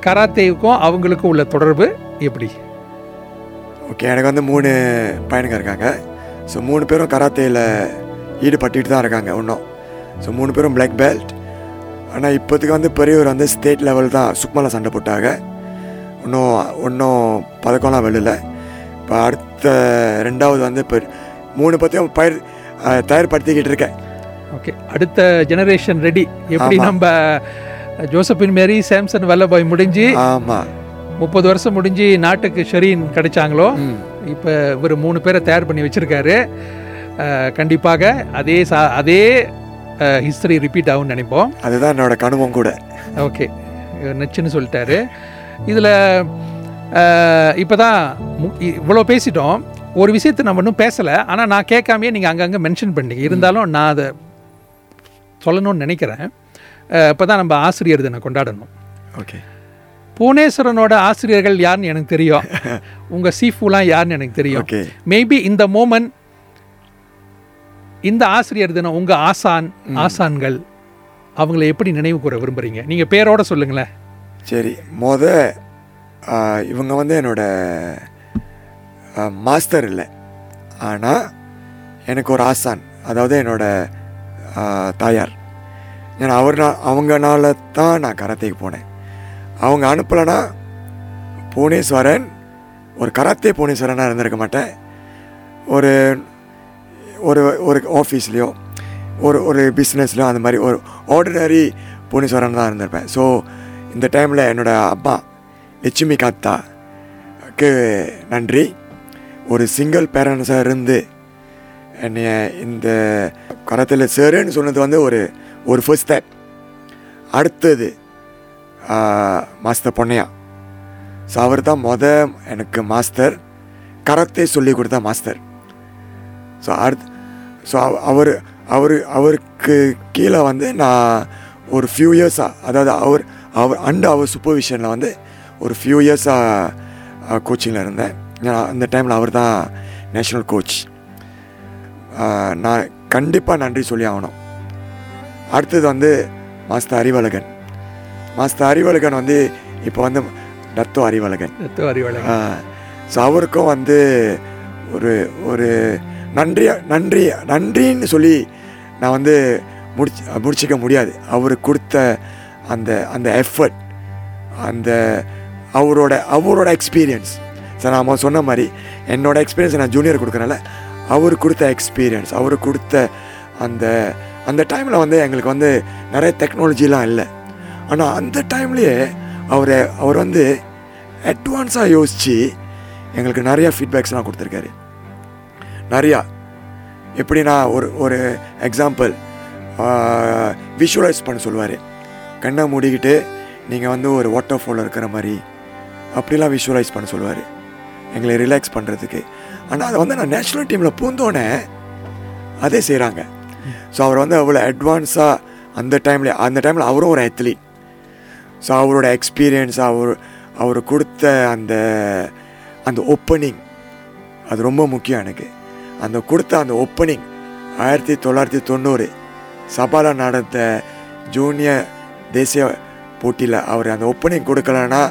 கராத்தேவுக்கும் அவங்களுக்கும் உள்ள தொடர்பு எப்படி? ஓகே எனக்கு வந்து மூணு பையனுங்க இருக்காங்க. ஸோ மூணு பேரும் கராத்தேயில் ஈடுபட்டுட்டு தான் இருக்காங்க இன்னும் ஸோ மூணு பேரும் பிளாக் பெல்ட் ஆனால் இப்போதைக்கு வந்து பெரியவர் வந்து ஸ்டேட் லெவல் தான் சுக்மால சண்டை போட்டாங்க. இன்னும் இன்னும் பதக்கம்லாம் வெளில இப்போ அடுத்த ரெண்டாவது வந்து இப்போ மூணு பற்றியும் பயிர் தயார்படுத்திக்கிட்டு இருக்கேன். ஓகே அடுத்த ஜெனரேஷன் ரெடி எப்படி. நம்ம ஜோசப்பின் மேரி சாம்சன் வல்லபாய் முடிஞ்சு ஆமாம் முப்பது வருஷம் முடிஞ்சு நாட்டுக்கு ஷெரீன் கிடைச்சாங்களோ இப்போ இவர் மூணு பேரை தயார் பண்ணி வச்சுருக்காரு. கண்டிப்பாக அதே சா அதே ஹிஸ்டரி ரிப்பீட் ஆகும்னு நினைப்போம். அதுதான் என்னோட கனவும் கூட. ஓகே நச்சுன்னு சொல்லிட்டாரு. இதில் இப்போ தான் இவ்வளோ பேசிட்டோம். ஒரு விஷயத்தை நம்ம இன்னும் பேசலை. ஆனால் நான் கேட்காமையே நீங்கள் அங்கங்கே மென்ஷன் பண்ணீங்க இருந்தாலும் நான் அதை சொல்லணும்னு நினைக்கிறேன். இப்போ தான் நம்ம ஆசிரியர் தினம் கொண்டாடணும். ஓகே புவனேஸ்வரனோட ஆசிரியர்கள் யாருன்னு எனக்கு தெரியும். *laughs* உங்கள் சீஃபுலாம் யாருன்னு எனக்கு தெரியும். மேபி இந்த மோமெண்ட் இந்த ஆசிரியர் தினம் உங்கள் ஆசான் ஆசான்கள் அவங்கள எப்படி நினைவு கூற விரும்புகிறீங்க நீங்கள் பேரோட சொல்லுங்களேன். சரி மொத இவங்க வந்து என்னோட மாஸ்டர் இல்லை. ஆனால் எனக்கு ஒரு ஆசான் அதாவது என்னோட தாயார். ஏன்னா அவர் அவங்கனால தான் நான் கராத்தேக்கு போனேன். அவங்க அனுப்பலைன்னா புவனேஸ்வரன் ஒரு கராத்தே புவனேஸ்வரனாக இருந்திருக்க மாட்டேன். ஒரு ஒரு ஒரு ஆஃபீஸ்லேயோ ஒரு ஒரு பிஸ்னஸ்லையோ அந்த மாதிரி ஒரு ஆர்டினரி புனிஸ்வரன் தான் இருந்திருப்பேன். ஸோ இந்த டைமில் என்னோடய அப்பா லட்சுமி காத்தாக்கு நன்றி. ஒரு சிங்கிள் பேரண்ட்ஸாக இருந்து என்னைய இந்த கரத்தில் சேருன்னு சொன்னது வந்து ஒரு ஒரு ஃபர்ஸ்ட் ஸ்டெப் அடுத்தது மாஸ்டர் பொன்னையா. ஸோ அவர் தான் மொதல் எனக்கு மாஸ்டர். கரத்தை சொல்லி கொடுத்த மாஸ்டர். ஸோ அடுத்து ஸோ அவர் அவர் அவருக்கு கீழே வந்து நான் ஒரு ஃபியூ இயர்ஸாக அதாவது அவர் அவர் அண்ட் அவர் சூப்பர்விஷனில் வந்து ஒரு ஃபியூ இயர்ஸாக கோச்சிங்கில் இருந்தேன். அந்த டைமில் அவர் தான் நேஷ்னல் கோச் நான் கண்டிப்பாக நன்றி சொல்லி ஆகணும். அடுத்தது வந்து மாஸ்டர் அறிவழகன். மாஸ்டர் அறிவழகன் வந்து இப்போ வந்து டத்தோ அறிவழகன். தத்துவ அறிவாளர் ஸோ அவருக்கும் வந்து ஒரு ஒரு நன்றியா நன்றி நன்றின்னு சொல்லி நான் வந்து முடிச்சு முடிச்சிக்க முடியாது. அவர் கொடுத்த அந்த அந்த எஃபர்ட் அந்த அவரோட அவரோட எக்ஸ்பீரியன்ஸ் சார் நாம சொன்ன மாதிரி என்னோட எக்ஸ்பீரியன்ஸ் நான் ஜூனியர் கொடுக்குறனால அவர் கொடுத்த எக்ஸ்பீரியன்ஸ் அவர் கொடுத்த அந்த அந்த டைமில் வந்து எங்களுக்கு வந்து நிறைய டெக்னாலஜிலாம் இல்லை. ஆனால் அந்த டைம்லேயே அவர் அவர் வந்து அட்வான்ஸாக யோசித்து எங்களுக்கு நிறையா ஃபீட்பேக்ஸ்லாம் கொடுத்துருக்காரு. நிறையா. எப்படின்னா ஒரு ஒரு எக்ஸாம்பிள் விஷுவலைஸ் பண்ண சொல்லுவார். கண்ணை மூடிக்கிட்டு நீங்கள் வந்து ஒரு வாட்டர் ஃபாலில் இருக்கிற மாதிரி அப்படிலாம் விஷுவலைஸ் பண்ண சொல்லுவார். எங்களை ரிலாக்ஸ் பண்ணுறதுக்கு ஆனால் அதை வந்து நான் நேஷ்னல் டீமில் பூந்தோடனே அதே செய்கிறாங்க ஸோ அவர் வந்து அவ்வளோ அட்வான்ஸாக அந்த டைமில் அந்த டைமில் அவரும் ஒரு அத்லீட் ஸோ அவரோட எக்ஸ்பீரியன்ஸ் அவர் அவர் கொடுத்த அந்த அந்த ஓப்பனிங் அது ரொம்ப முக்கியம் எனக்கு. அந்த கொடுத்த அந்த ஓப்பனிங் ஆயிரத்தி தொள்ளாயிரத்தி தொண்ணூறு சபால நடந்த ஜூனியர் தேசிய போட்டியில் அவர் அந்த ஓப்பனிங் கொடுக்கலன்னா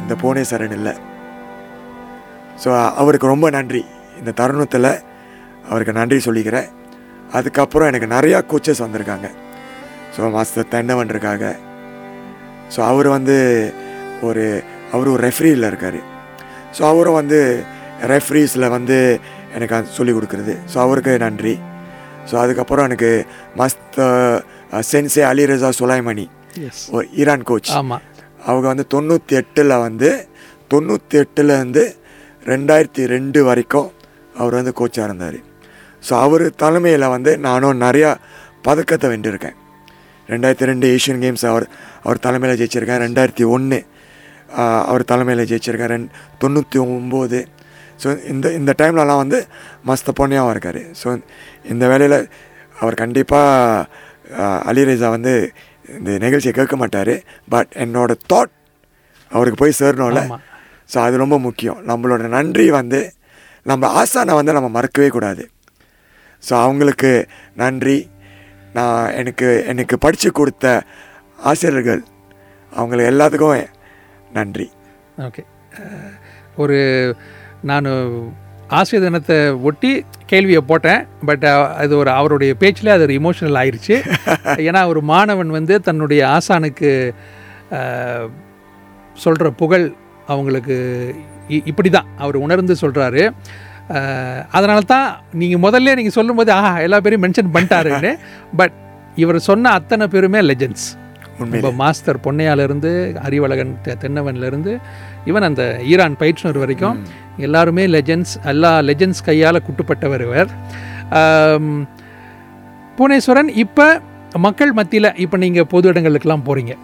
இந்த புவனேஸ்வரன் இல்லை. ஸோ அவருக்கு ரொம்ப நன்றி. இந்த தருணத்தில் அவருக்கு நன்றி சொல்லிக்கிறேன். அதுக்கப்புறம் எனக்கு நிறையா கோச்சஸ் வந்திருக்காங்க. ஸோ மாஸ்டர் தென்னவன் இருக்காங்க ஸோ அவர் வந்து ஒரு அவர் ஒரு ரெஃப்ரியில் இருக்கார். ஸோ அவரும் வந்து ரெஃப்ரீஸில் வந்து எனக்கு அது சொல்லிக் கொடுக்குறது. ஸோ அவருக்கு நன்றி. ஸோ அதுக்கப்புறம் எனக்கு மஸ்த் சென்சே அலி ரஜா சுலைமணி. ஒரு ஈரான் கோச் ஆமாம் அவங்க வந்து தொண்ணூற்றி எட்டில் வந்து தொண்ணூற்றி எட்டுலேருந்து ரெண்டாயிரத்தி ரெண்டு வரைக்கும் அவர் வந்து கோச்சாக இருந்தார். ஸோ அவர் தலைமையில் வந்து நானும் நிறையா பதக்கத்தை வென்றிருக்கேன். ரெண்டாயிரத்தி ரெண்டு ஏஷியன் கேம்ஸ் அவர் அவர் தலைமையில் ஜெயிச்சிருக்கேன். ரெண்டாயிரத்தி ஒன்று அவர் தலைமையில் ஜெயிச்சிருக்கேன். ரெண் தொண்ணூற்றி ஒம்பது ஸோ இந்த இந்த டைம்லலாம் வந்து மஸ்த பொண்ணியாகவும் இருக்கார். ஸோ இந்த வேலையில் அவர் கண்டிப்பாக அலிரேசா வந்து இந்த நிகழ்ச்சியை கேட்க மாட்டார். பட் என்னோட தாட் அவருக்கு போய் சேரணும்ல. ஸோ அது ரொம்ப முக்கியம். நம்மளோட நன்றி வந்து நம்ம ஆசானை வந்து நம்ம மறக்கவே கூடாது. ஸோ அவங்களுக்கு நன்றி. நான் எனக்கு எனக்கு படித்து கொடுத்த ஆசிரியர்கள் அவங்களுக்கு எல்லாத்துக்கும் நன்றி. ஓகே ஒரு நான் ஆசிரியர் தினத்தை ஒட்டி கேள்வியை போட்டேன் பட் அது ஒரு அவருடைய பேச்சில் அது ஒரு இமோஷனல் ஆயிருச்சு. *laughs* ஏன்னா ஒரு மாணவன் வந்து தன்னுடைய ஆசானுக்கு சொல்கிற புகழ் அவங்களுக்கு இ- இப்படி தான் அவர் உணர்ந்து சொல்கிறாரு அதனால தான் நீங்கள் முதல்ல நீங்கள் சொல்லும்போது ஆஹா எல்லா பேரையும் மென்ஷன் பண்ணிட்டாருன்னு. *laughs* பட் இவர் சொன்ன அத்தனை பேருமே லெஜெண்ட்ஸ். இப்போ மாஸ்டர் பொன்னையாலேருந்து அறிவழகன் தென்னவன்லேருந்து ஈவன் அந்த ஈரான் பயிற்றுனர் வரைக்கும் எல்லாருமே லெஜெண்ட்ஸ் எல்லா லெஜெண்ட்ஸ் கையால் குட்டுப்பட்டவர் இவர். புவனேஸ்வரன் இப்போ மக்கள் மத்தியில் இப்போ நீங்கள் பொது இடங்களுக்கெல்லாம் போகிறீங்க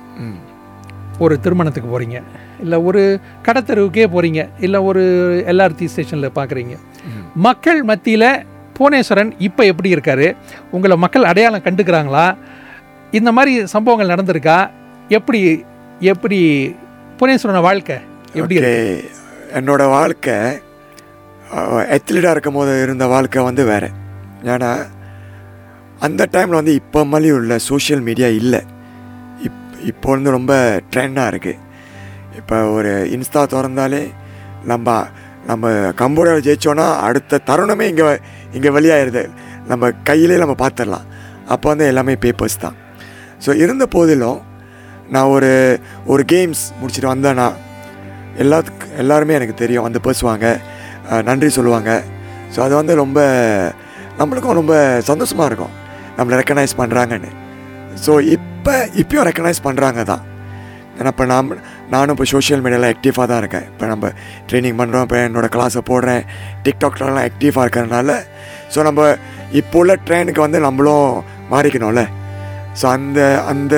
ஒரு திருமணத்துக்கு போகிறீங்க இல்லை ஒரு கடத்தெருவுக்கே போகிறீங்க இல்லை ஒரு எல்ஆர்டி ஸ்டேஷனில் பார்க்குறீங்க மக்கள் மத்தியில் புவனேஸ்வரன் இப்போ எப்படி இருக்காரு? உங்களை மக்கள் அடையாளம் கண்டுக்கிறாங்களா? இந்த மாதிரி சம்பவங்கள் நடந்திருக்கா? எப்படி எப்படி புவனேஸ்வரன வாழ்க்கை எப்படி இருக்கு? என்னோடய வாழ்க்கை எத்லீட்டாக இருக்கும் போது இருந்த வாழ்க்கை வந்து வேறு. ஏன்னா அந்த டைமில் வந்து இப்போ மாதிரி உள்ள சோஷியல் மீடியா இல்லை. இப் இப்போ வந்து ரொம்ப ட்ரெண்டாக இருக்குது இப்போ ஒரு இன்ஸ்டா திறந்தாலே நம்ம நம்ம கம்போடியாவில் ஜெயிச்சோன்னா அடுத்த தருணமே இங்கே இங்கே வெளியாகிடுது நம்ம கையிலே நம்ம பார்த்துடலாம். அப்போ வந்து எல்லாமே பேப்பர்ஸ் தான். ஸோ இருந்த போதிலும் நான் ஒரு ஒரு கேம்ஸ் முடிச்சுட்டு வந்தேன்னா எல்லாத்துக்கு எல்லாருமே எனக்கு தெரியும். வந்து பேசுவாங்க. நன்றி சொல்லுவாங்க. ஸோ அது வந்து ரொம்ப நம்மளுக்கும் ரொம்ப சந்தோஷமாக இருக்கும். நம்மளை ரெக்கக்னைஸ் பண்ணுறாங்கன்னு ஸோ இப்போ இப்போயும் ரெக்கக்னைஸ் பண்ணுறாங்க தான். ஏன்னா இப்போ நாம் நானும் இப்போ சோஷியல் மீடியாவில் ஆக்டிவாக தான் இருக்கேன். இப்போ நம்ம ட்ரைனிங் பண்ணுறோம் இப்போ என்னோடய கிளாஸை போடுறேன். டிக்டாக்லலாம் ஆக்டிவாக இருக்கிறதுனால ஸோ நம்ம இப்போ உள்ள ட்ரெயினுக்கு வந்து நம்மளும் மாறிக்கணும்ல. ஸோ அந்த அந்த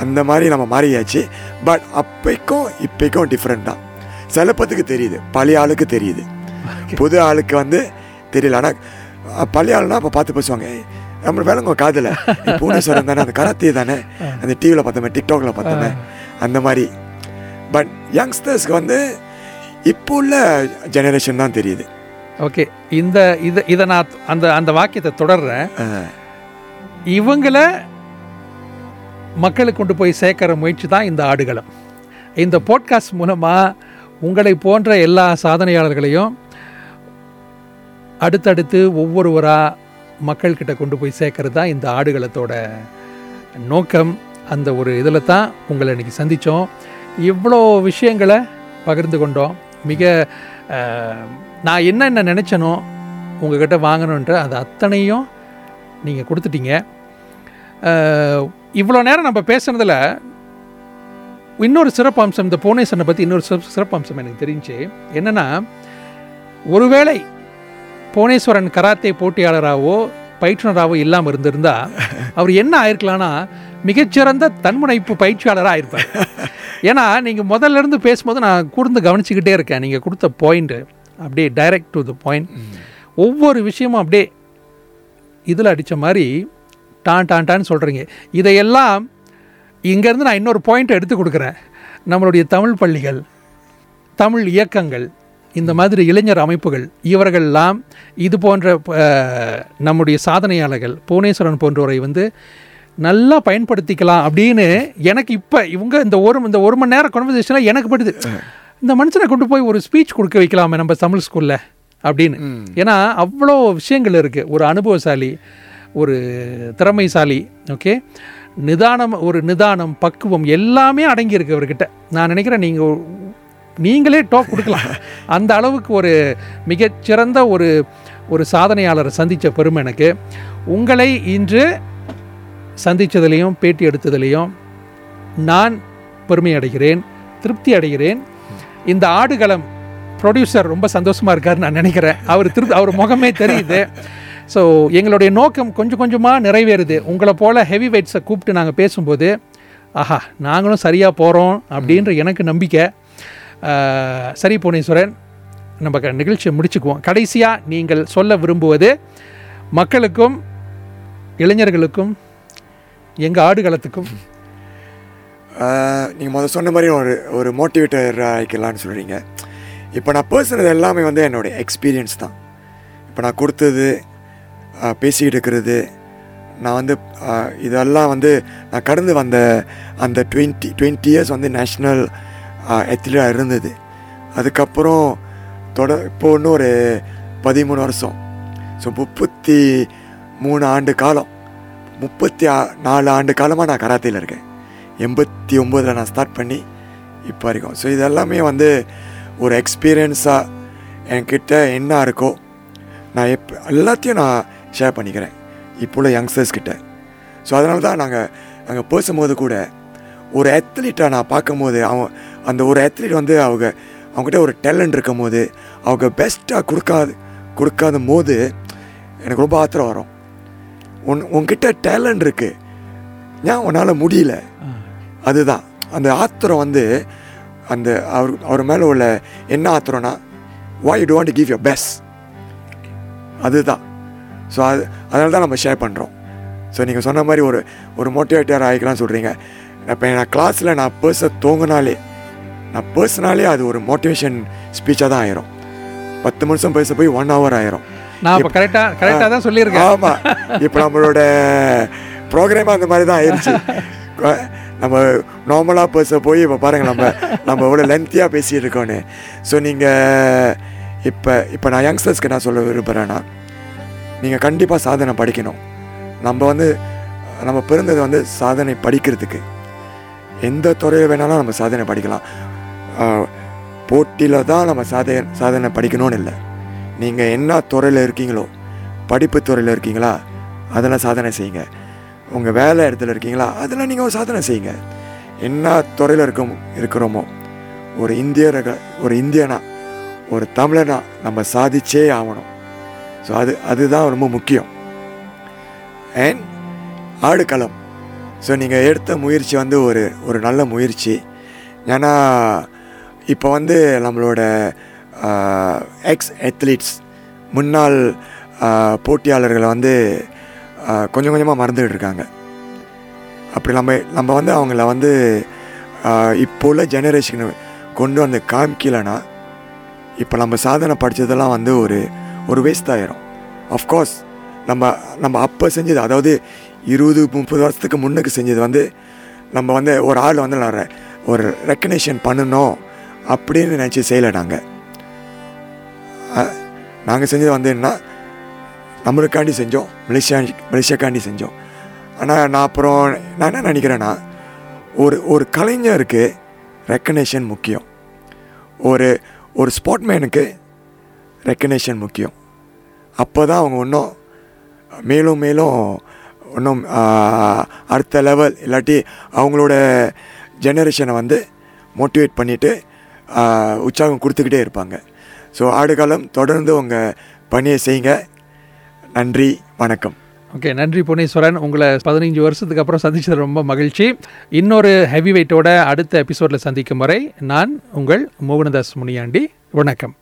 அந்த மாதிரி நம்ம மாறியாச்சு. பட் அப்பைக்கும் இப்பைக்கும் டிஃப்ரெண்ட் தான். சில பேத்துக்கு தெரியுது பழைய ஆளுக்கு தெரியுது. புது ஆளுக்கு வந்து தெரியல. ஆனால் பழைய ஆளுனா இப்போ பார்த்து பேசுவாங்க "ஏய், நம்ம வேலைங்க காதில். பூனேஸ்வரன் தானே அந்த கராத்தே தானே. அந்த டிவியில் பார்த்தோமே டிக்டாக்ல பார்த்தோமே. அந்த மாதிரி. பட் யங்ஸ்டர்ஸ்க்கு வந்து இப்போ உள்ள ஜெனரேஷன் தான் தெரியுது. ஓகே இந்த இதை இதை நான் அந்த அந்த வாக்கியத்தை தொடர்றேன். இவங்கள மக்களுக்கு கொண்டு போய் சேர்க்கிற முயற்சி தான் இந்த ஆடுகளம். இந்த போட்காஸ்ட் மூலமாக உங்களை போன்ற எல்லா சாதனையாளர்களையும் அடுத்தடுத்து ஒவ்வொருவராக மக்கள்கிட்ட கொண்டு போய் சேர்க்கறது தான் இந்த ஆடுகளத்தோட நோக்கம். அந்த ஒரு இதில் தான் உங்களை இன்றைக்கி சந்தித்தோம் இவ்வளோ விஷயங்களை பகிர்ந்து கொண்டோம். மிக நான் என்னென்ன நினச்சனோ உங்கள்கிட்ட வாங்கணுன்ற அது அத்தனையும் நீங்கள் கொடுத்துட்டீங்க. இவ்வளோ நேரம் நம்ம பேசுனதில் இன்னொரு சிறப்பு அம்சம் இந்த புவனேஸ்வரனை பற்றி இன்னொரு சிறப்பு சிறப்பு அம்சம் எனக்கு தெரிஞ்சு என்னென்னா ஒருவேளை புவனேஸ்வரன் கராத்தே போட்டியாளராகவோ பயிற்றுனராகவோ இல்லாமல் இருந்திருந்தா அவர் என்ன ஆயிருக்கலாம்னா மிகச்சிறந்த தன்முனைப்பு பயிற்சியாளராக ஆயிருப்பார். ஏன்னா நீங்கள் முதல்ல இருந்து பேசும்போது நான் கூர்ந்து கவனிச்சுக்கிட்டே இருக்கேன். நீங்கள் கொடுத்த பாயிண்ட்டு அப்படியே டைரக்ட் டு த பாயிண்ட் ஒவ்வொரு விஷயமும் அப்படியே இதில் அடித்த மாதிரி டான் டான் டான்னு சொல்கிறீங்க இதையெல்லாம் இங்கேருந்து நான் இன்னொரு பாயிண்ட் எடுத்து கொடுக்குறேன். நம்மளுடைய தமிழ் பள்ளிகள் தமிழ் இயக்கங்கள் இந்த மாதிரி இளைஞர் அமைப்புகள் இவர்கள்லாம் இது போன்ற நம்முடைய சாதனையாளர்கள் புவனேஸ்வரன் போன்றோரை வந்து நல்லா பயன்படுத்திக்கலாம் அப்படின்னு எனக்கு இப்போ இவங்க இந்த ஒரு இந்த ஒரு மணி நேரம் கான்வர்சேஷனில் எனக்கு படுது இந்த மனுஷனை கொண்டு போய் ஒரு ஸ்பீச் கொடுக்க வைக்கலாமே நம்ம தமிழ் ஸ்கூலில் அப்படின்னு. ஏன்னா அவ்வளோ விஷயங்கள் இருக்குது ஒரு அனுபவசாலி ஒரு திறமைசாலி ஓகே? நிதானம் ஒரு நிதானம் பக்குவம் எல்லாமே அடங்கியிருக்கு அவர்கிட்ட. நான் நினைக்கிறேன் நீங்கள் நீங்களே டோப் கொடுக்கலாம். *laughs* அந்த அளவுக்கு ஒரு மிகச்சிறந்த ஒரு ஒரு சாதனையாளரை சந்தித்த பெருமை எனக்கு. உங்களை இன்று சந்தித்ததுலேயும் பேட்டி எடுத்ததுலேயும் நான் பெருமை அடைகிறேன் திருப்தி அடைகிறேன். இந்த ஆடுகளம் ப்ரொடியூசர் ரொம்ப சந்தோஷமாக இருக்காருன்னு நான் நினைக்கிறேன். அவர் திரு அவர் முகமே தெரியுது. *laughs* ஸோ எங்களுடைய நோக்கம் கொஞ்சம் கொஞ்சமாக நிறைவேறுது. உங்களை போல் ஹெவி வெயிட்ஸை கூப்பிட்டு நாங்கள் பேசும்போது ஆஹா நாங்களும் சரியாக போகிறோம் அப்படின்ற எனக்கு நம்பிக்கை. சரி புவனேஸ்வரன் நம்ம க- நிகழ்ச்சியை முடிச்சுக்குவோம். கடைசியாக நீங்கள் சொல்ல விரும்புவது மக்களுக்கும் இளைஞர்களுக்கும் எங்கள் ஆடுகளத்துக்கும் நீங்கள் முதல் சொன்ன மாதிரி ஒரு ஒரு மோட்டிவேட்டர் ஆகிக்கலாம்னு சொல்கிறீங்க இப்போ நான் பேசுனது எல்லாமே வந்து என்னுடைய எக்ஸ்பீரியன்ஸ் தான். இப்போ நான் கொடுத்தது பேசிக்கிட்டு இருக்கிறது. நான் வந்து இதெல்லாம் வந்து நான் கடந்து வந்த அந்த டுவெண்ட்டி டுவெண்ட்டி இயர்ஸ் வந்து நேஷ்னல் எத்லீட்டாக இருந்தது. அதுக்கப்புறம் தொட இப்போ இன்னும் ஒரு பதிமூணு வருஷம். ஸோ முப்பத்தி மூணு ஆண்டு காலம். முப்பத்தி ஆ- நாலு ஆண்டு காலமாக நான் கராத்தையில் இருக்கேன். எண்பத்தி ஒம்போதில் நான் ஸ்டார்ட் பண்ணி இப்போ வரைக்கும். ஸோ இதெல்லாமே வந்து ஒரு எக்ஸ்பீரியன்ஸாக என்கிட்ட என்ன இருக்கோ நான் எப் எல்லாத்தையும் நான் ஷேர் பண்ணிக்கிறேன். இப்போ உள்ள யங்ஸ்டர்ஸ் கிட்ட. ஸோ அதனால தான் நாங்கள் நாங்கள் பேசும்போது கூட ஒரு அத்லீட்டை நான் பார்க்கும்போது அவன் அந்த ஒரு அத்லீட் வந்து அவங்க அவங்ககிட்ட ஒரு டேலண்ட் இருக்கும் போது அவங்க பெஸ்ட்டாக கொடுக்காது கொடுக்காத போது எனக்கு ரொம்ப ஆத்திரம் வரும். உன் உன்கிட்ட டேலண்ட் இருக்கு. ஏன் உன்னால் முடியல? அதுதான். அந்த ஆத்திரம் வந்து அந்த அவர் அவர் மேலே உள்ள என்ன ஆத்திரம்னா why you don't want to give your best? அதுதான். ஸோ அது அதனால தான் நம்ம ஷேர் பண்ணுறோம் ஸோ நீங்கள் சொன்ன மாதிரி ஒரு ஒரு மோட்டிவேட்டர் ஆகிக்கலாம்னு சொல்கிறீங்க இப்போ நான் கிளாஸில் நான் பேச தோங்கினாலே நான் பேசினாலே அது ஒரு மோட்டிவேஷன் ஸ்பீச்சாக தான் ஆயிரும். பத்து நிமிஷம் பேச போய் ஒன் ஹவர் ஆயிரும். நான் இப்போ கரெக்டாக கரெக்டாக தான் சொல்லியிருக்கேன். ஆமாம் இப்போ நம்மளோட ப்ரோக்ராம் அந்த மாதிரி தான் ஆயிடுச்சு *laughs* நம்ம நார்மலாக பேச போய் இப்போ பாருங்கள் நம்ம நம்ம எவ்வளோ லென்த்தியாக பேசிட்டு இருக்கோன்னு ஸோ நீங்கள் இப்போ இப்போ நான் யங்ஸ்டர்ஸ்க்கு நான் சொல்ல விரும்புகிறேன்னா நீங்கள் கண்டிப்பாக சாதனை படிக்கணும். நம்ம வந்து நம்ம பிறந்தது வந்து சாதனை படிக்கிறதுக்கு. எந்த துறையில் வேணாலும் நம்ம சாதனை படிக்கலாம். போட்டியில் தான் நம்ம சாதனை சாதனை படிக்கணும்னு இல்லை. நீங்கள் என்ன துறையில் இருக்கீங்களோ படிப்பு துறையில் இருக்கீங்களா அதில் சாதனை செய்யுங்க. உங்கள் வேலை இடத்துல இருக்கீங்களா அதில் நீங்கள் ஒரு சாதனை செய்யுங்க. என்ன துறையில் இருக்க இருக்கிறோமோ ஒரு இந்தியர்கள் ஒரு இந்தியனா ஒரு தமிழனா நம்ம சாதிச்சே ஆகணும். ஸோ அது அதுதான் ரொம்ப முக்கியம். And Aadukalam. ஸோ நீங்கள் எடுத்த முயற்சி வந்து ஒரு ஒரு நல்ல முயற்சி. ஏன்னா இப்போ வந்து நம்மளோட எக்ஸ் அத்லீட்ஸ் முன்னாள் போட்டியாளர்களை வந்து கொஞ்சம் கொஞ்சமாக மறந்துகிட்டு இருக்காங்க. அப்படி நம்ம நம்ம வந்து அவங்கள வந்து இப்போ உள்ள ஜெனரேஷன் கொண்டு வந்து காமிக்கலனா இப்போ நம்ம சாதனை படித்ததெல்லாம் வந்து ஒரு ஒரு வேஸ்ட் ஆயிரும். அஃப்கோர்ஸ் நம்ம நம்ம அப்போ செஞ்சது அதாவது இருபது முப்பது வருஷத்துக்கு முன்னுக்கு செஞ்சது வந்து நம்ம வந்து ஒரு ஆள் வந்து நான் ஒரு ரெக்கக்னேஷன் பண்ணணும் அப்படின்னு நினச்சி செய்யலை நாங்கள் நாங்கள் செஞ்சது வந்து என்ன நம்மளுக்காண்டி செஞ்சோம் மலேசியா மலேசியாக்காண்டி செஞ்சோம். ஆனால் நான் அப்புறம் நான் என்ன நினைக்கிறேன்னா ஒரு ஒரு கலைஞருக்கு ரெக்கக்னேஷன் முக்கியம். ஒரு ஒரு ஸ்போர்ட்மேனுக்கு ரெக்கக்னேஷன் முக்கியம். அப்போ தான் அவங்க இன்னும் மேலும் மேலும் இன்னும் அடுத்த லெவல் இல்லாட்டி அவங்களோட ஜெனரேஷனை வந்து மோட்டிவேட் பண்ணிவிட்டு உற்சாகம் கொடுத்துக்கிட்டே இருப்பாங்க. ஸோ ஆடுகாலம் தொடர்ந்து உங்கள் பணியை செய்யுங்க. நன்றி வணக்கம். ஓகே நன்றி புனேஸ்வரன் உங்களை பதினஞ்சு வருஷத்துக்கு அப்புறம் சந்திச்சது ரொம்ப மகிழ்ச்சி. இன்னொரு ஹெவி வெயிட்டோட அடுத்த எபிசோடில் சந்திக்கும் வரை நான் உங்கள் மோகனதாஸ் முனியாண்டி. வணக்கம்.